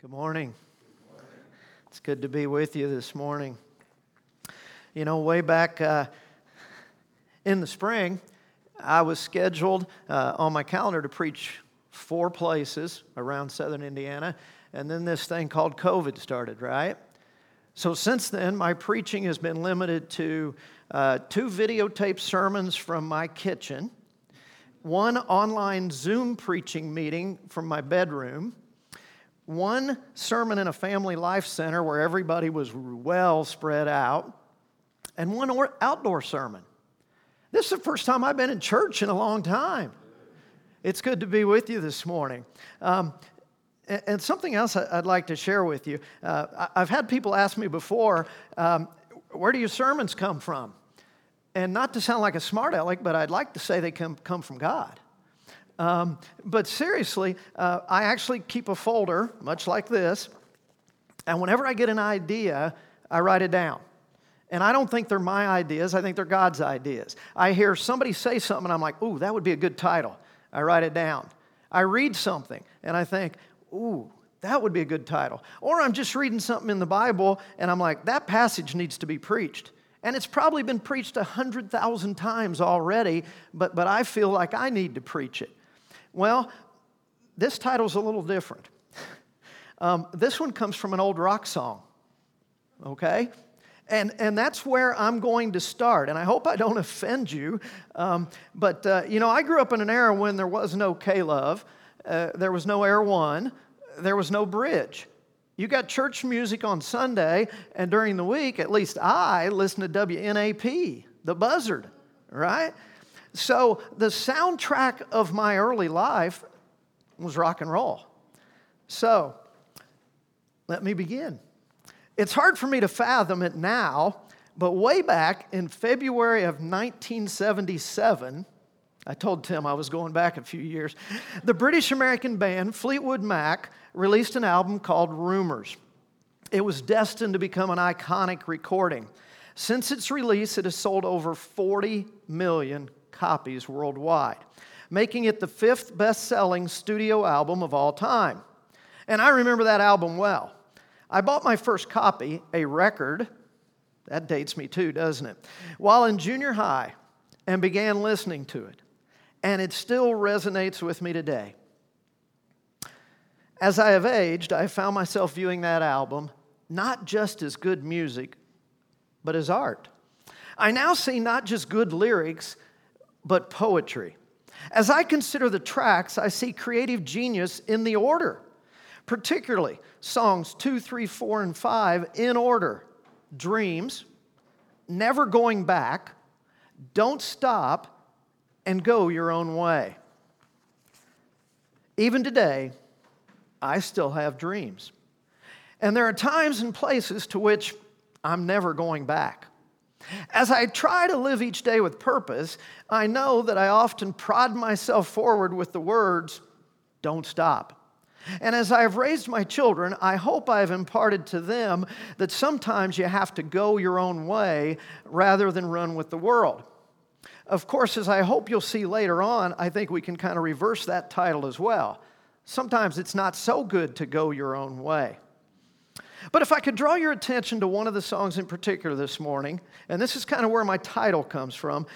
Good morning. It's good to be with you this morning. You know, way back uh, in the spring, I was scheduled uh, on my calendar to preach four places around southern Indiana, and then this thing called COVID started, right? So since then, my preaching has been limited to uh, two videotaped sermons from my kitchen, one online Zoom preaching meeting from my bedroom one sermon in a family life center where everybody was well spread out, and one outdoor sermon. This is the first time I've been in church in a long time. It's good to be with you this morning. Um, and something else I'd like to share with you. Uh, I've had people ask me before, um, where do your sermons come from? And not to sound like a smart aleck, but I'd like to say they come, come from God. Um, but seriously, uh, I actually keep a folder, much like this, and whenever I get an idea, I write it down. And I don't think they're my ideas, I think they're God's ideas. I hear somebody say something, and I'm like, ooh, that would be a good title. I write it down. I read something, and I think, ooh, that would be a good title. Or I'm just reading something in the Bible, and I'm like, that passage needs to be preached. And it's probably been preached a 100,000 times already, but, but I feel like I need to preach it. Well, this title's a little different. Um, this one comes from an old rock song, okay? And, and that's where I'm going to start. And I hope I don't offend you. Um, but, uh, you know, I grew up in an era when there was no K Love, uh, there was no Air One, there was no bridge. You got church music on Sunday, and during the week, at least I listen to WNAP, the buzzard, right? So the soundtrack of my early life was rock and roll. So let me begin. It's hard for me to fathom it now, but way back in February of 1977, I told Tim I was going back a few years, the British American band Fleetwood Mac released an album called Rumours. It was destined to become an iconic recording. Since its release, it has sold over 40 million copies worldwide, making it the fifth best selling studio album of all time. And I remember that album well. I bought my first copy, a record, that dates me too, doesn't it? While in junior high and began listening to it. And it still resonates with me today. As I have aged, I found myself viewing that album not just as good music, but as art. I now see not just good lyrics, but poetry. As I consider the tracks, I see creative genius in the order, particularly songs two, three, four, and five in order Dreams, Never Going Back, Don't Stop, and Go Your Own Way. Even today, I still have dreams. And there are times and places to which I'm never going back. As I try to live each day with purpose, I know that I often prod myself forward with the words, don't stop. And as I have raised my children, I hope I have imparted to them that sometimes you have to go your own way rather than run with the world. Of course, as I hope you'll see later on, I think we can kind of reverse that title as well. Sometimes it's not so good to go your own way. But if I could draw your attention to one of the songs in particular this morning, and this is kind of where my title comes from,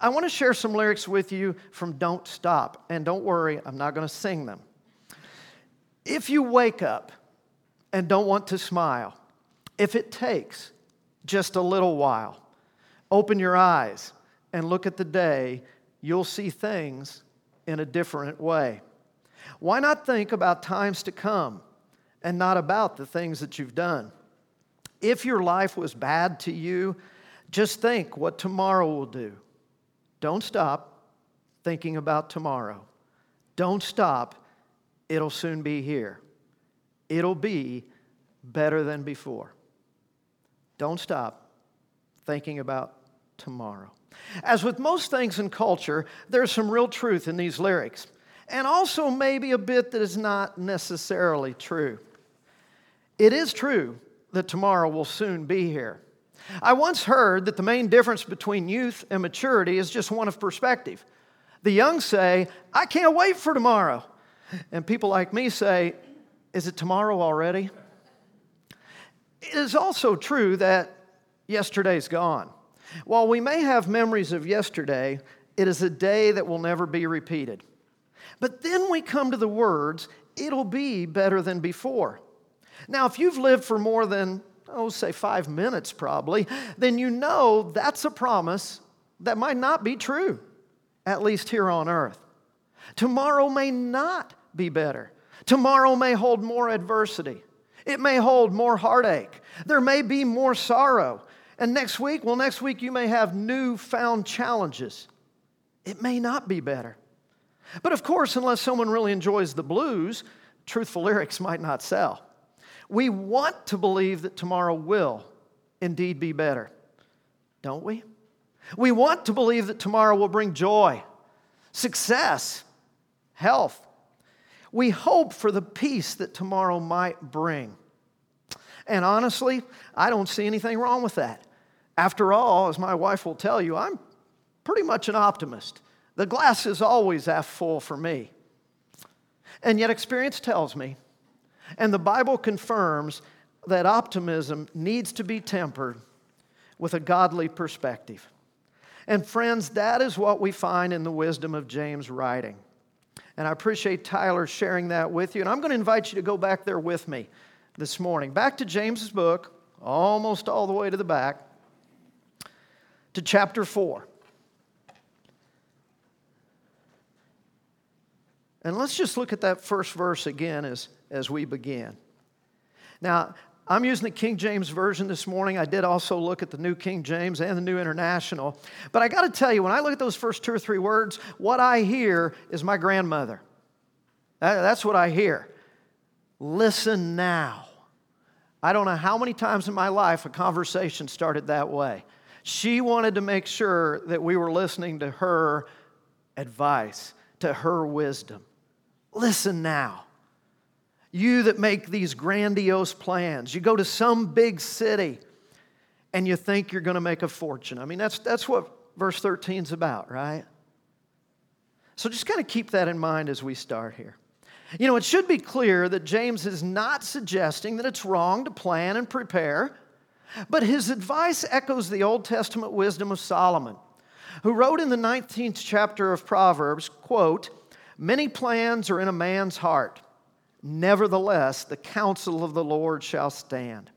I want to share some lyrics with you from Don't Stop. And don't worry, I'm not going to sing them. If you wake up and don't want to smile, if it takes just a little while, open your eyes and look at the day, you'll see things in a different way. Why not think about times to come? And not about the things that you've done. If your life was bad to you, just think what tomorrow will do. Don't stop thinking about tomorrow. Don't stop, it'll soon be here. It'll be better than before. Don't stop thinking about tomorrow. As with most things in culture, there's some real truth in these lyrics, and also maybe a bit that is not necessarily true. It is true that tomorrow will soon be here. I once heard that the main difference between youth and maturity is just one of perspective. The young say, I can't wait for tomorrow. And people like me say, Is it tomorrow already? It is also true that yesterday's gone. While we may have memories of yesterday, it is a day that will never be repeated. But then we come to the words, it'll be better than before. Now, if you've lived for more than, oh, say five minutes probably, then you know that's a promise that might not be true, at least here on earth. Tomorrow may not be better. Tomorrow may hold more adversity. It may hold more heartache. There may be more sorrow. And next week, well, next week you may have newfound challenges. It may not be better. But of course, unless someone really enjoys the blues, truthful lyrics might not sell. We want to believe that tomorrow will indeed be better, don't we? We want to believe that tomorrow will bring joy, success, health. We hope for the peace that tomorrow might bring. And honestly, I don't see anything wrong with that. After all, as my wife will tell you, I'm pretty much an optimist. The glass is always half full for me. And yet, experience tells me, and the Bible confirms, that optimism needs to be tempered with a godly perspective. And, friends, that is what we find in the wisdom of James' writing. And I appreciate Tyler sharing that with you. And I'm going to invite you to go back there with me this morning. Back to James's book, almost all the way to the back, to chapter 4. And let's just look at that first verse again as, as we begin. Now, I'm using the King James Version this morning. I did also look at the New King James and the New International. But I got to tell you, when I look at those first two or three words, what I hear is my grandmother. That's what I hear. Listen now. I don't know how many times in my life a conversation started that way. She wanted to make sure that we were listening to her advice, to her wisdom. Listen now. You that make these grandiose plans, you go to some big city and you think you're going to make a fortune. I mean, that's, that's what verse 13 is about, right? So just kind of keep that in mind as we start here. You know, it should be clear that James is not suggesting that it's wrong to plan and prepare, but his advice echoes the Old Testament wisdom of Solomon, who wrote in the 19th chapter of Proverbs, quote, Many plans are in a man's heart. Nevertheless, the counsel of the Lord shall stand.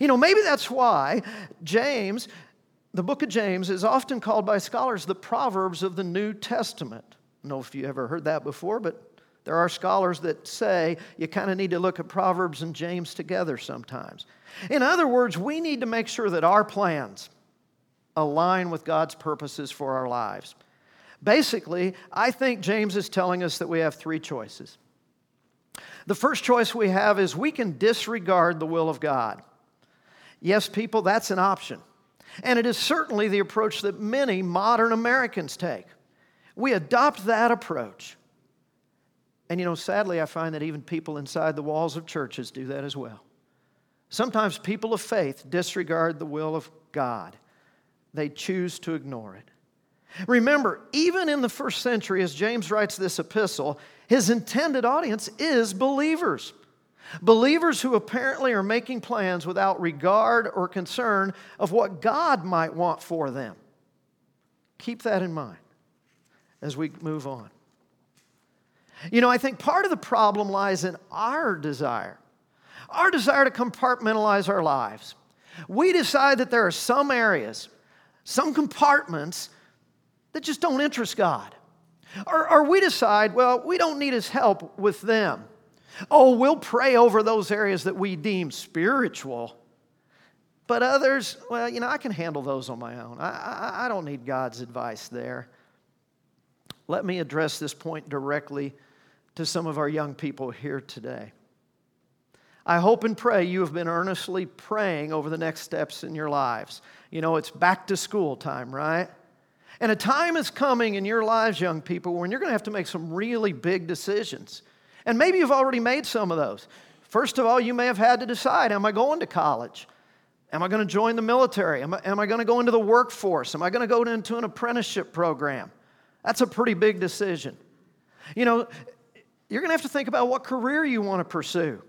You know, maybe that's why James, the book of James, is often called by scholars the Proverbs of the New Testament. I don't know if you ever heard that before, but there are scholars that say you kind of need to look at Proverbs and James together sometimes. In other words, we need to make sure that our plans align with God's purposes for our lives. Basically, I think James is telling us that we have three choices. The first choice we have is we can disregard the will of God. Yes, people, that's an option. And it is certainly the approach that many modern Americans take. We adopt that approach. And you know, sadly, I find that even people inside the walls of churches do that as well. Sometimes people of faith disregard the will of God, they choose to ignore it. Remember, even in the first century, as James writes this epistle, his intended audience is believers. Believers who apparently are making plans without regard or concern of what God might want for them. Keep that in mind as we move on. You know, I think part of the problem lies in our desire, our desire to compartmentalize our lives. We decide that there are some areas, some compartments that just don't interest God. Or, or we decide, well, we don't need his help with them. Oh, we'll pray over those areas that we deem spiritual. But others, well, you know, I can handle those on my own. I, I, I don't need God's advice there. Let me address this point directly to some of our young people here today. I hope and pray you have been earnestly praying over the next steps in your lives. You know, it's back to school time, right? And a time is coming in your lives, young people, when you're going to have to make some really big decisions. And maybe you've already made some of those. First of all, you may have had to decide Am I going to college? Am I going to join the military? Am I, am I going to go into the workforce? Am I going to go into an apprenticeship program? That's a pretty big decision. You know, you're going to have to think about what career you want to pursue.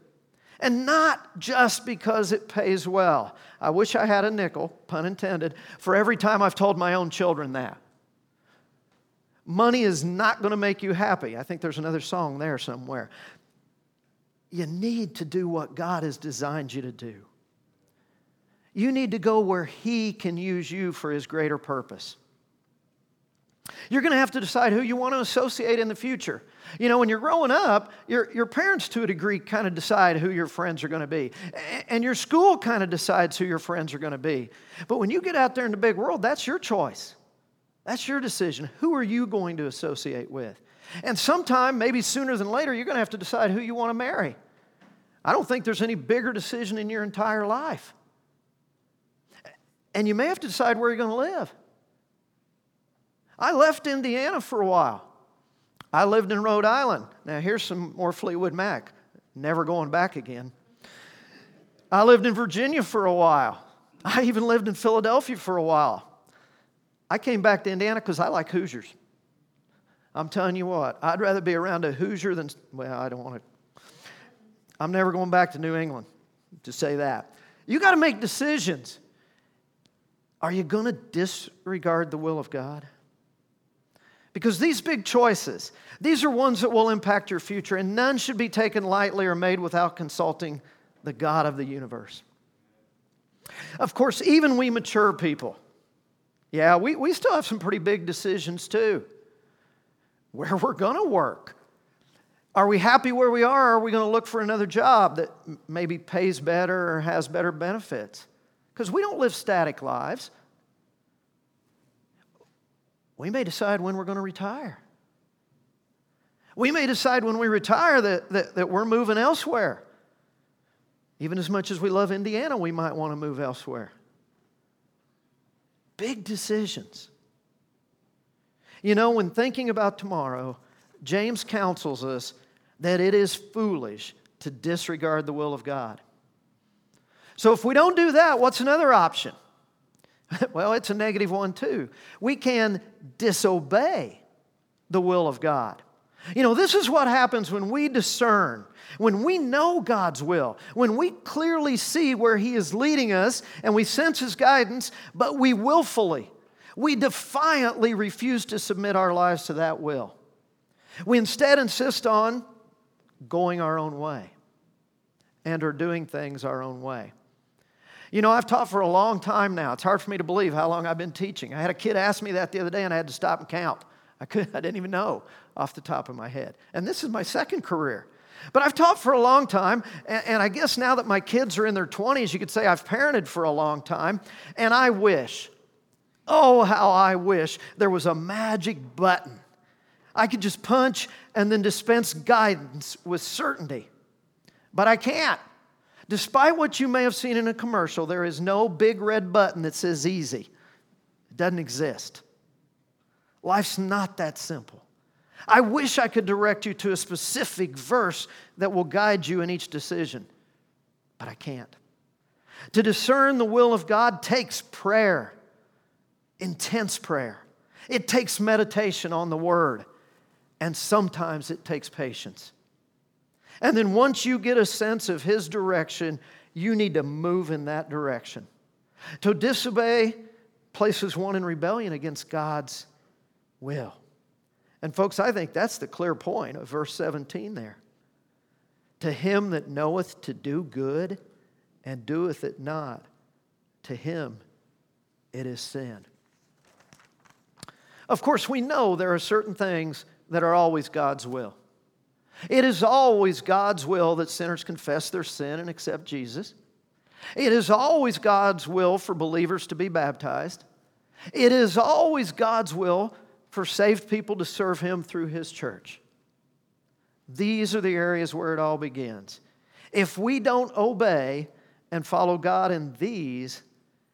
And not just because it pays well. I wish I had a nickel, pun intended, for every time I've told my own children that. Money is not going to make you happy. I think there's another song there somewhere. You need to do what God has designed you to do. You need to go where He can use you for His greater purpose. You're going to have to decide who you want to associate in the future. You know, when you're growing up, your, your parents, to a degree, kind of decide who your friends are going to be. And your school kind of decides who your friends are going to be. But when you get out there in the big world, that's your choice. That's your decision. Who are you going to associate with? And sometime, maybe sooner than later, you're going to have to decide who you want to marry. I don't think there's any bigger decision in your entire life. And you may have to decide where you're going to live. I left Indiana for a while. I lived in Rhode Island. Now, here's some more Fleetwood Mac. Never going back again. I lived in Virginia for a while. I even lived in Philadelphia for a while. I came back to Indiana because I like Hoosiers. I'm telling you what, I'd rather be around a Hoosier than, well, I don't want to. I'm never going back to New England to say that. You got to make decisions. Are you going to disregard the will of God? Because these big choices, these are ones that will impact your future, and none should be taken lightly or made without consulting the God of the universe. Of course, even we mature people, yeah, we, we still have some pretty big decisions too. Where we're to work. Are we happy where we are? Are we to look for another job that maybe pays better or has better benefits? Because we don't live static lives. We may decide when we're going to retire. We may decide when we retire that, that, that we're moving elsewhere. Even as much as we love Indiana, we might want to move elsewhere. Big decisions. You know, when thinking about tomorrow, James counsels us that it is foolish to disregard the will of God. So if we don't do that, what's another option? well, it's a negative one too. We can disobey the will of God. You know, this is what happens when we discern, when we know God's will, when we clearly see where He is leading us and we sense His guidance, but we willfully, we defiantly refuse to submit our lives to that will. We instead insist on going our own way and are doing things our own way. You know, I've taught for a long time now. It's hard for me to believe how long I've been teaching. I had a kid ask me that the other day, and I had to stop and count. I, could, I didn't even know off the top of my head. And this is my second career. But I've taught for a long time, and, and I guess now that my kids are in their 20s, you could say I've parented for a long time, and I wish, oh, how I wish there was a magic button. I could just punch and then dispense guidance with certainty. But I can't. Despite what you may have seen in a commercial, there is no big red button that says easy. It doesn't exist. Life's not that simple. I wish I could direct you to a specific verse that will guide you in each decision, but I can't. To discern the will of God takes prayer, intense prayer. It takes meditation on the Word, and sometimes it takes patience. And then once you get a sense of His direction, you need to move in that direction. To disobey places one in rebellion against God's will. And, folks, I think that's the clear point of verse 17 there. To him that knoweth to do good and doeth it not, to him it is sin. Of course, we know there are certain things that are always God's will. It is always God's will that sinners confess their sin and accept Jesus. It is always God's will for believers to be baptized. It is always God's will for saved people to serve Him through His church. These are the areas where it all begins. If we don't obey and follow God in these,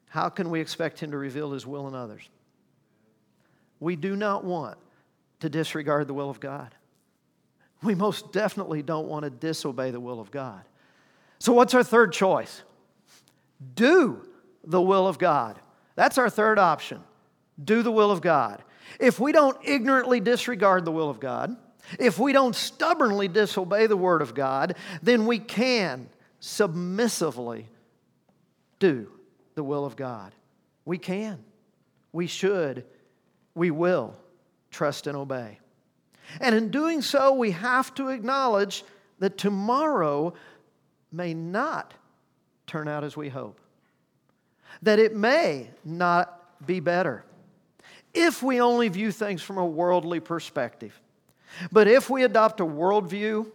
how can we expect Him to reveal His will in others? We do not want to disregard the will of God we most definitely don't want to disobey the will of God. So, what's our third choice? Do the will of God. That's our third option. Do the will of God. If we don't ignorantly disregard the will of God, if we don't stubbornly disobey the Word of God, then we can submissively do the will of God. We can, we should, we will trust and obey. And in doing so, we have to acknowledge that tomorrow may not turn out as we hope, that it may not be better if we only view things from a worldly perspective. But if we adopt a worldview,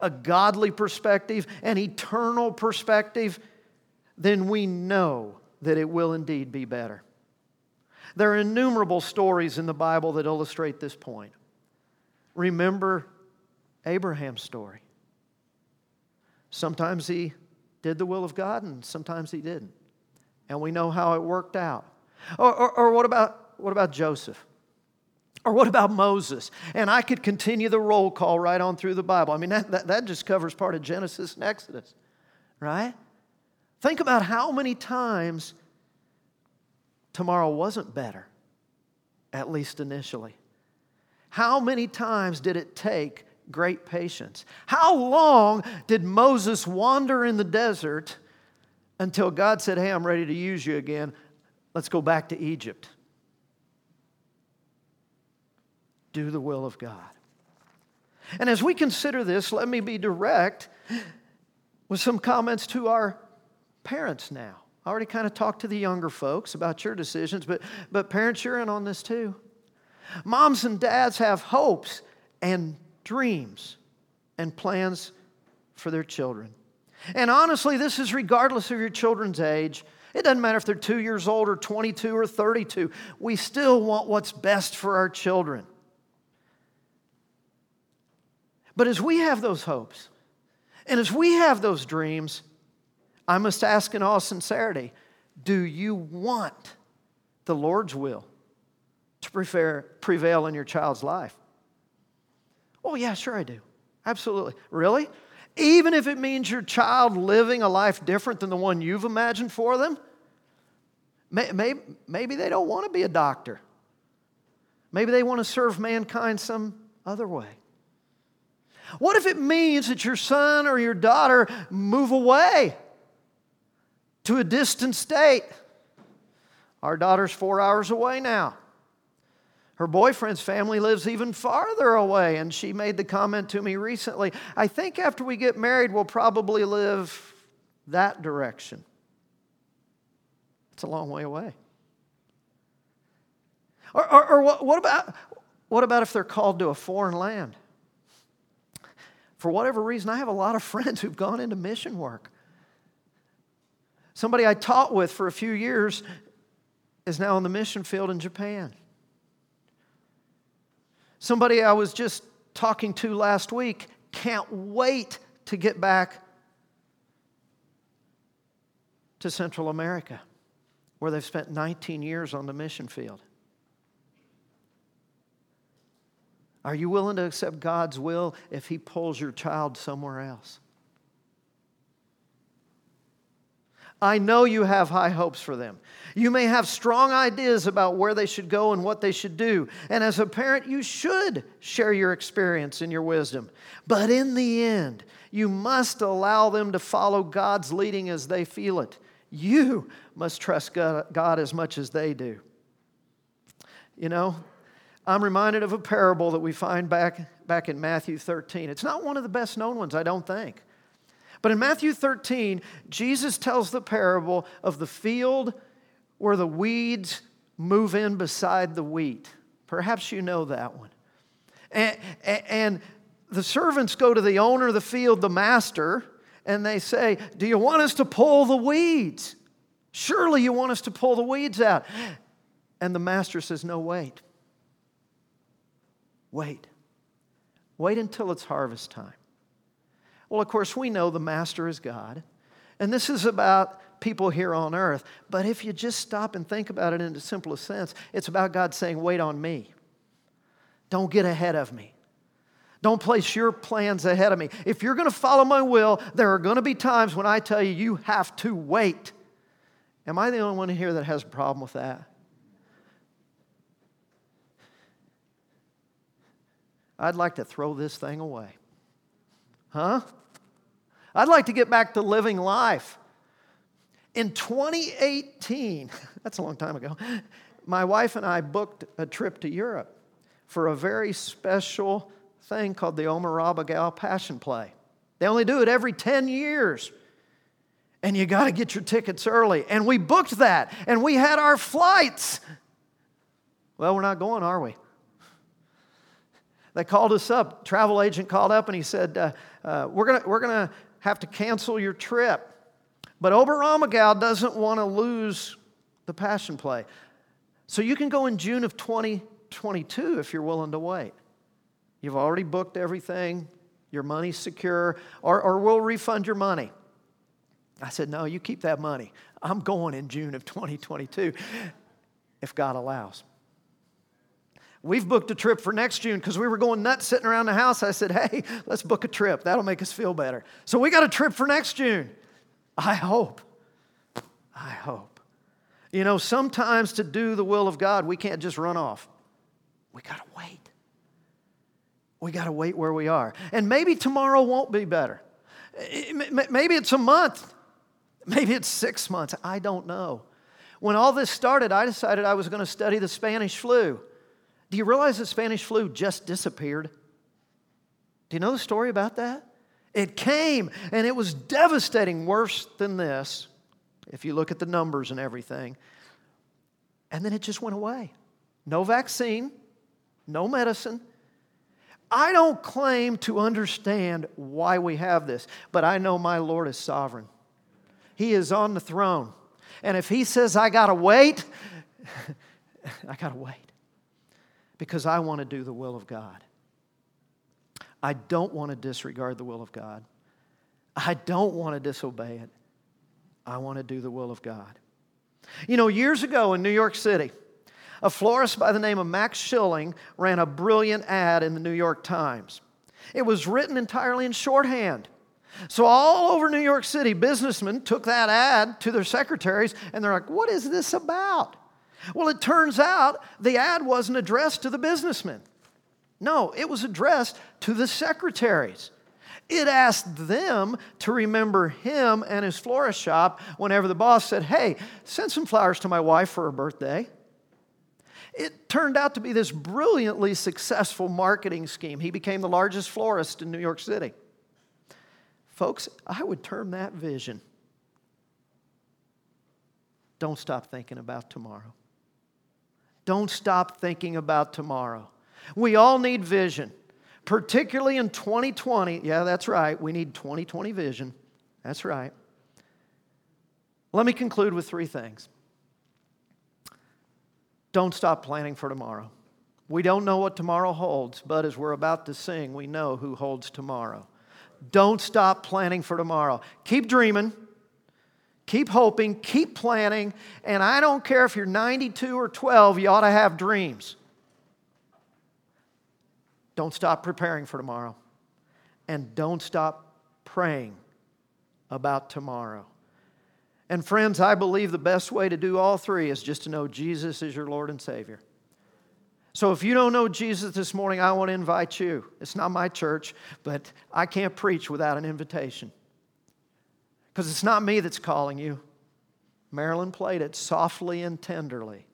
a godly perspective, an eternal perspective, then we know that it will indeed be better. There are innumerable stories in the Bible that illustrate this point. Remember Abraham's story. Sometimes he did the will of God, and sometimes he didn't. And we know how it worked out. Or, or, or what, about, what about Joseph? Or what about Moses? And I could continue the roll call right on through the Bible. I mean, that, that, that just covers part of Genesis and Exodus, right? Think about how many times tomorrow wasn't better, at least initially. How many times did it take great patience? How long did Moses wander in the desert until God said, Hey, I'm ready to use you again? Let's go back to Egypt. Do the will of God. And as we consider this, let me be direct with some comments to our parents now. I already kind of talked to the younger folks about your decisions, but, but parents, you're in on this too. Moms and dads have hopes and dreams and plans for their children. And honestly, this is regardless of your children's age. It doesn't matter if they're two years old or 22 or 32. We still want what's best for our children. But as we have those hopes, and as we have those dreams, I must ask in all sincerity do you want the Lord's will to prevail in your child's life? Oh, yeah, sure I do. Absolutely. Really? Even if it means your child living a life different than the one you've imagined for them? Maybe, maybe they don't want to be a doctor. Maybe they want to serve mankind some other way. What if it means that your son or your daughter move away to a distant state. Our daughter's four hours away now. Her boyfriend's family lives even farther away, and she made the comment to me recently I think after we get married, we'll probably live that direction. It's a long way away. Or, or, or what, what, about, what about if they're called to a foreign land? For whatever reason, I have a lot of friends who've gone into mission work. Somebody I taught with for a few years is now in the mission field in Japan. Somebody I was just talking to last week can't wait to get back to Central America, where they've spent 19 years on the mission field. Are you willing to accept God's will if He pulls your child somewhere else? I know you have high hopes for them. You may have strong ideas about where they should go and what they should do. And as a parent, you should share your experience and your wisdom. But in the end, you must allow them to follow God's leading as they feel it. You must trust God, as much as they do. You know, I'm reminded of a parable that we find back, back in Matthew 13. It's not one of the best known ones, I don't think. But in Matthew 13, Jesus tells the parable of the field where the weeds move in beside the wheat. Perhaps you know that one. And, and the servants go to the owner of the field, the master, and they say, Do you want us to pull the weeds? Surely you want us to pull the weeds out. And the master says, No, wait. Wait. Wait until it's harvest time. Well, of course, we know the Master is God. And this is about people here on earth. But if you just stop and think about it in the simplest sense, it's about God saying, Wait on me. Don't get ahead of me. Don't place your plans ahead of me. If you're going to follow my will, there are going to be times when I tell you, you have to wait. Am I the only one here that has a problem with that? I'd like to throw this thing away. Huh? I'd like to get back to living life. In 2018, that's a long time ago, my wife and I booked a trip to Europe for a very special thing called the Oberammergau Passion Play. They only do it every 10 years. And you got to get your tickets early. And we booked that, and we had our flights. Well, we're not going, are we? They called us up. Travel agent called up and he said, uh, uh, "We're gonna we're gonna have to cancel your trip." But Oberammergau doesn't want to lose the Passion Play, so you can go in June of 2022 if you're willing to wait. You've already booked everything. Your money's secure, or, or we'll refund your money. I said, No, you keep that money. I'm going in June of 2022 if God allows. We've booked a trip for next June because we were going nuts sitting around the house. I said, hey, let's book a trip. That'll make us feel better. So we got a trip for next June. I hope. I hope. You know, sometimes to do the will of God, we can't just run off. We got to wait. We got to wait where we are. And maybe tomorrow won't be better. Maybe it's a month. Maybe it's six months. I don't know. When all this started, I decided I was going to study the Spanish flu. Do you realize the Spanish flu just disappeared? Do you know the story about that? It came and it was devastating, worse than this, if you look at the numbers and everything. And then it just went away. No vaccine, no medicine. I don't claim to understand why we have this, but I know my Lord is sovereign. He is on the throne. And if He says, I got to wait, I got to wait because I want to do the will of God. I don't want to disregard the will of God. I don't want to disobey it. I want to do the will of God. You know, years ago in New York City, a florist by the name of Max Schling ran a brilliant ad in the New York Times. It was written entirely in shorthand. So, all over New York City, businessmen took that ad to their secretaries and they're like, What is this about? Well, it turns out the ad wasn't addressed to the businessmen. No, it was addressed to the secretaries. It asked them to remember him and his florist shop whenever the boss said, Hey, send some flowers to my wife for her birthday. It turned out to be this brilliantly successful marketing scheme. He became the largest florist in New York City. Folks, I would term that vision. Don't stop thinking about tomorrow. Don't stop thinking about tomorrow. We all need vision, particularly in 2020. Yeah, that's right. We need 2020 vision. That's right. Let me conclude with three things. Don't stop planning for tomorrow. We don't know what tomorrow holds, but as we're about to sing, we know who holds tomorrow. Don't stop planning for tomorrow. Keep dreaming. Keep hoping, keep planning, and I don't care if you're 92 or 12, you ought to have dreams. Don't stop preparing for tomorrow. And don't stop praying about tomorrow. And friends, I believe the best way to do all three is just to know Jesus is your Lord and Savior. So if you don't know Jesus this morning, I want to invite you. It's not my church, but I can't preach without an invitation. Because it's not me that's calling you. Marilyn played it softly and tenderly.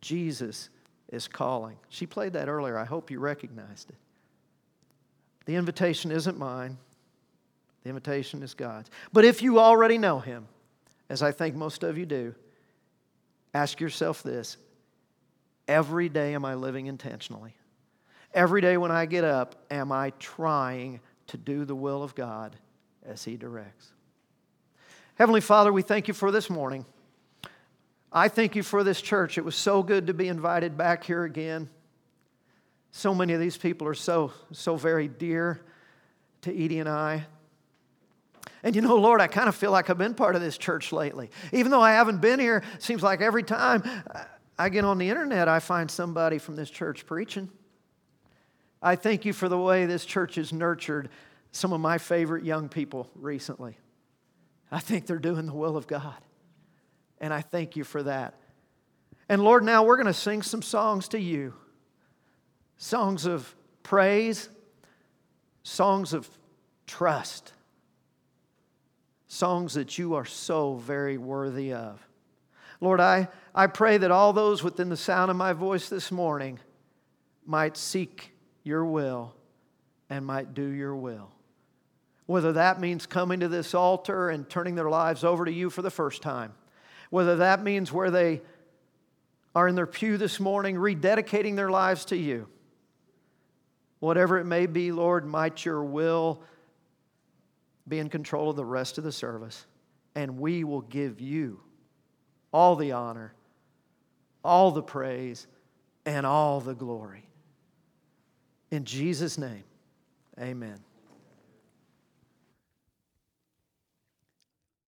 Jesus is calling. She played that earlier. I hope you recognized it. The invitation isn't mine, the invitation is God's. But if you already know Him, as I think most of you do, ask yourself this Every day, am I living intentionally? Every day when I get up, am I trying to do the will of God as He directs? Heavenly Father, we thank you for this morning. I thank you for this church. It was so good to be invited back here again. So many of these people are so, so very dear to Edie and I. And you know, Lord, I kind of feel like I've been part of this church lately. Even though I haven't been here, it seems like every time I get on the internet, I find somebody from this church preaching. I thank you for the way this church is nurtured some of my favorite young people recently. I think they're doing the will of God. And I thank you for that. And Lord, now we're going to sing some songs to you songs of praise, songs of trust, songs that you are so very worthy of. Lord, I, I pray that all those within the sound of my voice this morning might seek your will and might do your will. Whether that means coming to this altar and turning their lives over to you for the first time, whether that means where they are in their pew this morning rededicating their lives to you. Whatever it may be, Lord, might your will be in control of the rest of the service, and we will give you all the honor, all the praise, and all the glory. In Jesus' name, amen.